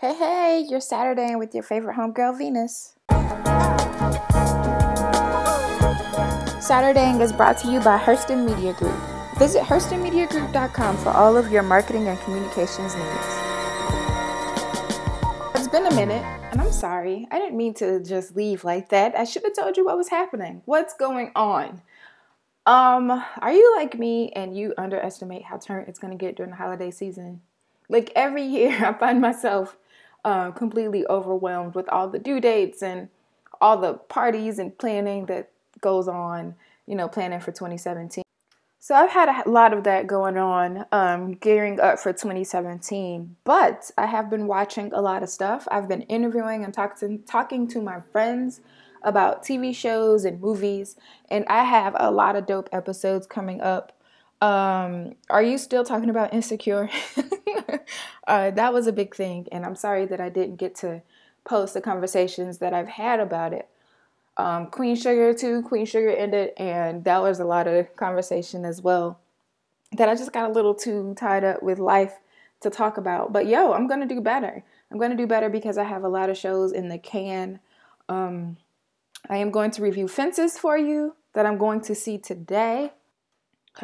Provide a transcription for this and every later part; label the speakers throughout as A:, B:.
A: Hey, hey, you're Saturday with your favorite homegirl, Venus. Saturday is brought to you by Hurston Media Group. Visit hurstonmediagroup.com for all of your marketing and communications needs. It's been a minute, and I'm sorry. I didn't mean to just leave like that. I should have told you what was happening. What's going on? Um, are you like me and you underestimate how turn it's going to get during the holiday season? Like every year, I find myself uh, completely overwhelmed with all the due dates and all the parties and planning that goes on, you know, planning for 2017. So I've had a lot of that going on, um, gearing up for 2017. But I have been watching a lot of stuff. I've been interviewing and talking talking to my friends about TV shows and movies, and I have a lot of dope episodes coming up. Um, are you still talking about Insecure? uh, that was a big thing, and I'm sorry that I didn't get to post the conversations that I've had about it. Um, Queen Sugar too. Queen Sugar ended, and that was a lot of conversation as well. That I just got a little too tied up with life to talk about. But yo, I'm gonna do better. I'm gonna do better because I have a lot of shows in the can. Um, I am going to review Fences for you that I'm going to see today.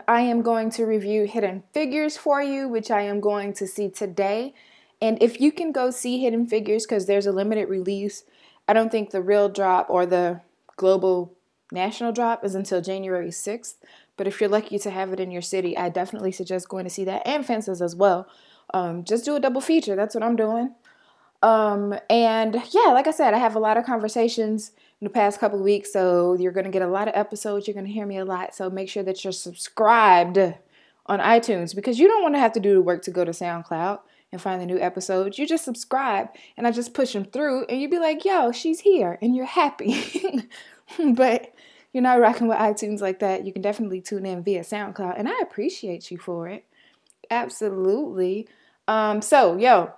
A: I am going to review Hidden Figures for you, which I am going to see today. And if you can go see Hidden Figures because there's a limited release, I don't think the real drop or the global national drop is until January 6th. But if you're lucky to have it in your city, I definitely suggest going to see that and Fences as well. Um, just do a double feature. That's what I'm doing. Um, and yeah, like I said, I have a lot of conversations in the past couple weeks, so you're going to get a lot of episodes. You're going to hear me a lot. So make sure that you're subscribed on iTunes because you don't want to have to do the work to go to SoundCloud and find the new episodes. You just subscribe and I just push them through, and you'd be like, yo, she's here, and you're happy. but you're not rocking with iTunes like that. You can definitely tune in via SoundCloud, and I appreciate you for it. Absolutely. Um, so, yo,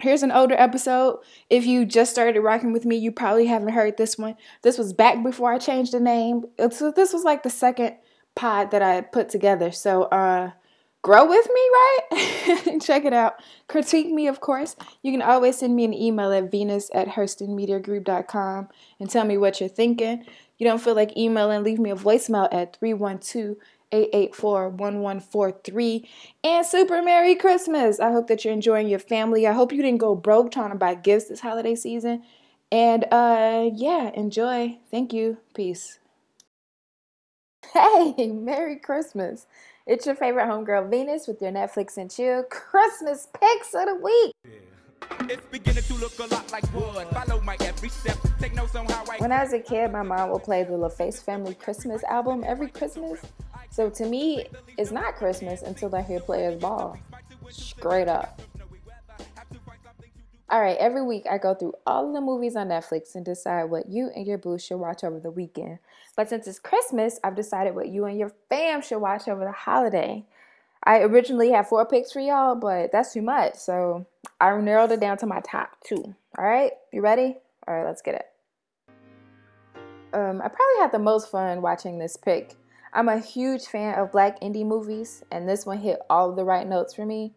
A: Here's an older episode. If you just started rocking with me, you probably haven't heard this one. This was back before I changed the name. It's, this was like the second pod that I put together. So, uh, grow with me, right? Check it out. Critique me, of course. You can always send me an email at venus at hurstonmediagroup.com and tell me what you're thinking. You don't feel like emailing, leave me a voicemail at 312 884 1143. And super Merry Christmas! I hope that you're enjoying your family. I hope you didn't go broke trying to buy gifts this holiday season. And uh yeah, enjoy. Thank you. Peace. Hey, Merry Christmas. It's your favorite homegirl Venus with your Netflix and chill Christmas picks of the week. It's beginning to look a lot like wood. Follow my every step. Take notes on how I When I was a kid, my mom would play the LaFace Family Christmas album every Christmas. So to me, it's not Christmas until I hear Players Ball. Straight up. All right, every week I go through all the movies on Netflix and decide what you and your boo should watch over the weekend. But since it's Christmas, I've decided what you and your fam should watch over the holiday. I originally had four picks for y'all, but that's too much. So I narrowed it down to my top two. All right, you ready? All right, let's get it. Um, I probably had the most fun watching this pick I'm a huge fan of black indie movies, and this one hit all the right notes for me.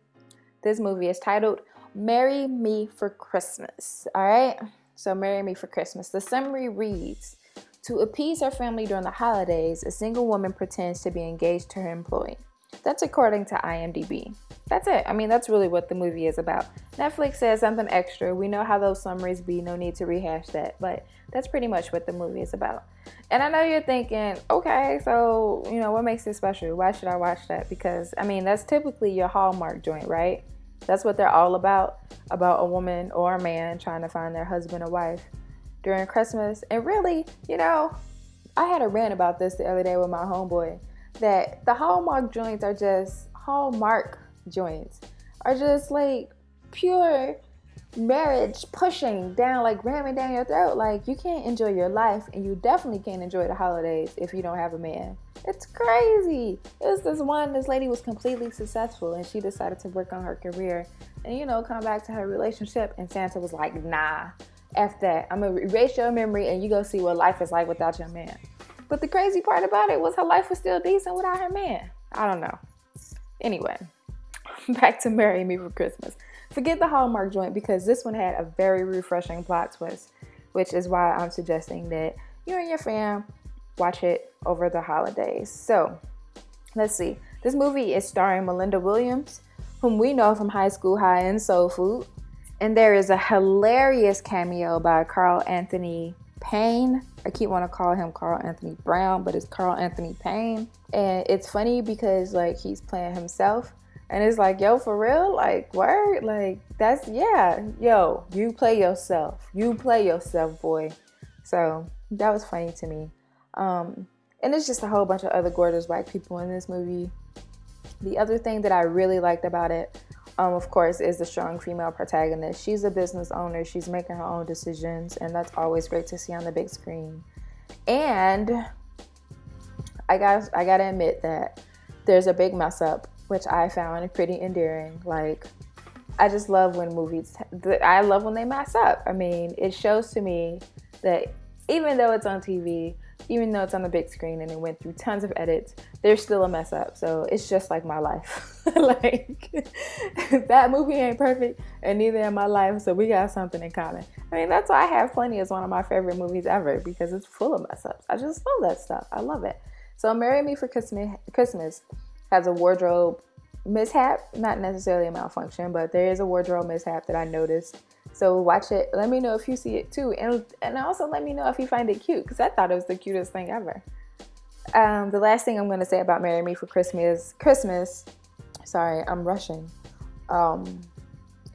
A: This movie is titled Marry Me for Christmas. All right? So, Marry Me for Christmas. The summary reads To appease her family during the holidays, a single woman pretends to be engaged to her employee. That's according to IMDb. That's it. I mean, that's really what the movie is about. Netflix says something extra. We know how those summaries be, no need to rehash that. But that's pretty much what the movie is about. And I know you're thinking, okay, so, you know, what makes it special? Why should I watch that? Because, I mean, that's typically your Hallmark joint, right? That's what they're all about about a woman or a man trying to find their husband or wife during Christmas. And really, you know, I had a rant about this the other day with my homeboy that the Hallmark joints are just Hallmark joints, are just like pure marriage pushing down, like ramming down your throat. Like you can't enjoy your life, and you definitely can't enjoy the holidays if you don't have a man. It's crazy. It was this one, this lady was completely successful, and she decided to work on her career and you know come back to her relationship. And Santa was like, "Nah, f that. I'm gonna erase your memory, and you go see what life is like without your man." But the crazy part about it was her life was still decent without her man. I don't know. Anyway, back to Marry Me for Christmas. Forget the Hallmark joint because this one had a very refreshing plot twist, which is why I'm suggesting that you and your fam watch it over the holidays. So, let's see. This movie is starring Melinda Williams, whom we know from High School High and Soul Food. And there is a hilarious cameo by Carl Anthony Payne. I keep want to call him Carl Anthony Brown, but it's Carl Anthony Payne. And it's funny because like he's playing himself. And it's like, yo, for real? Like, word? Like, that's, yeah, yo, you play yourself. You play yourself, boy. So that was funny to me. Um, and it's just a whole bunch of other gorgeous white people in this movie. The other thing that I really liked about it, um, of course, is the strong female protagonist. She's a business owner, she's making her own decisions, and that's always great to see on the big screen. And I got I gotta admit that there's a big mess up, which I found pretty endearing. Like I just love when movies. I love when they mess up. I mean, it shows to me that even though it's on TV, even though it's on the big screen and it went through tons of edits, there's still a mess up. So it's just like my life. like that movie ain't perfect, and neither am my life. So we got something in common. I mean, that's why I have plenty as one of my favorite movies ever because it's full of mess ups. I just love that stuff. I love it. So Marry Me for Christmas Christmas has a wardrobe mishap, not necessarily a malfunction, but there is a wardrobe mishap that I noticed so watch it. Let me know if you see it too, and and also let me know if you find it cute because I thought it was the cutest thing ever. Um, the last thing I'm to say about "Marry Me for Christmas," Christmas, sorry, I'm rushing, um,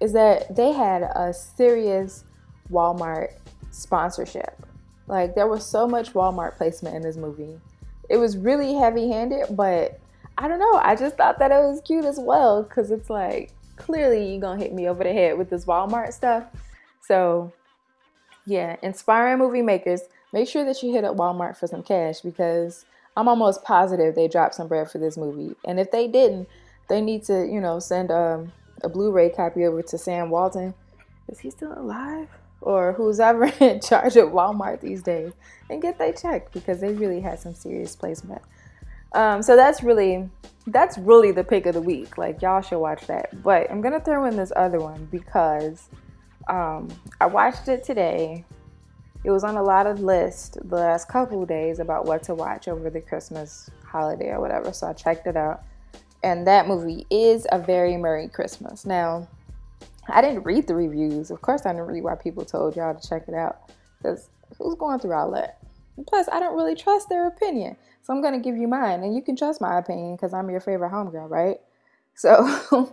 A: is that they had a serious Walmart sponsorship. Like there was so much Walmart placement in this movie. It was really heavy-handed, but I don't know. I just thought that it was cute as well because it's like clearly you're gonna hit me over the head with this Walmart stuff. So yeah, inspiring movie makers, make sure that you hit up Walmart for some cash because I'm almost positive they dropped some bread for this movie. And if they didn't, they need to, you know, send um, a Blu-ray copy over to Sam Walton. Is he still alive? Or who's ever in charge of Walmart these days and get they checked because they really had some serious placement. Um, so that's really that's really the pick of the week. Like y'all should watch that. But I'm gonna throw in this other one because um, I watched it today. It was on a lot of lists the last couple days about what to watch over the Christmas holiday or whatever. So I checked it out. And that movie is a very Murray Christmas. Now, I didn't read the reviews. Of course, I didn't read why people told y'all to check it out. Because who's going through all that? Plus, I don't really trust their opinion. So I'm gonna give you mine, and you can trust my opinion because I'm your favorite homegirl, right? So,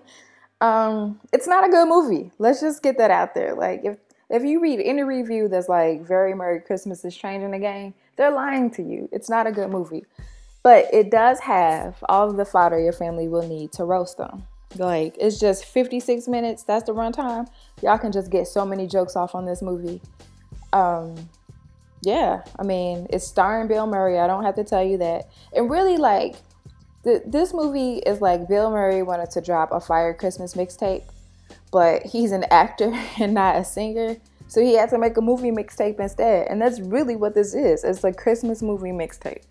A: um, it's not a good movie. Let's just get that out there. Like, if if you read any review that's like "Very Murray Christmas is changing the game," they're lying to you. It's not a good movie, but it does have all of the fodder your family will need to roast them. Like, it's just 56 minutes. That's the runtime. Y'all can just get so many jokes off on this movie. Um, yeah, I mean, it's starring Bill Murray. I don't have to tell you that. And really, like, th- this movie is like Bill Murray wanted to drop a Fire Christmas mixtape, but he's an actor and not a singer. So he had to make a movie mixtape instead. And that's really what this is it's a Christmas movie mixtape.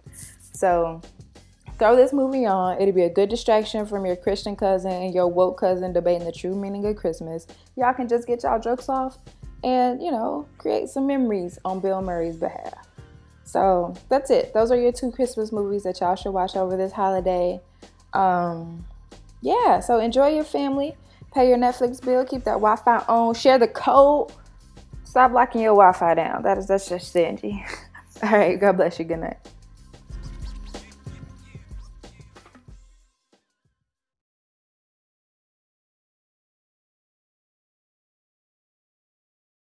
A: So throw this movie on. It'll be a good distraction from your Christian cousin and your woke cousin debating the true meaning of Christmas. Y'all can just get y'all jokes off and, you know, create some memories on Bill Murray's behalf. So that's it. Those are your two Christmas movies that y'all should watch over this holiday. Um, yeah, so enjoy your family. Pay your Netflix bill. Keep that Wi Fi on. Share the code. Stop locking your Wi Fi down. That is that's just stingy. All right. God bless you. Good night.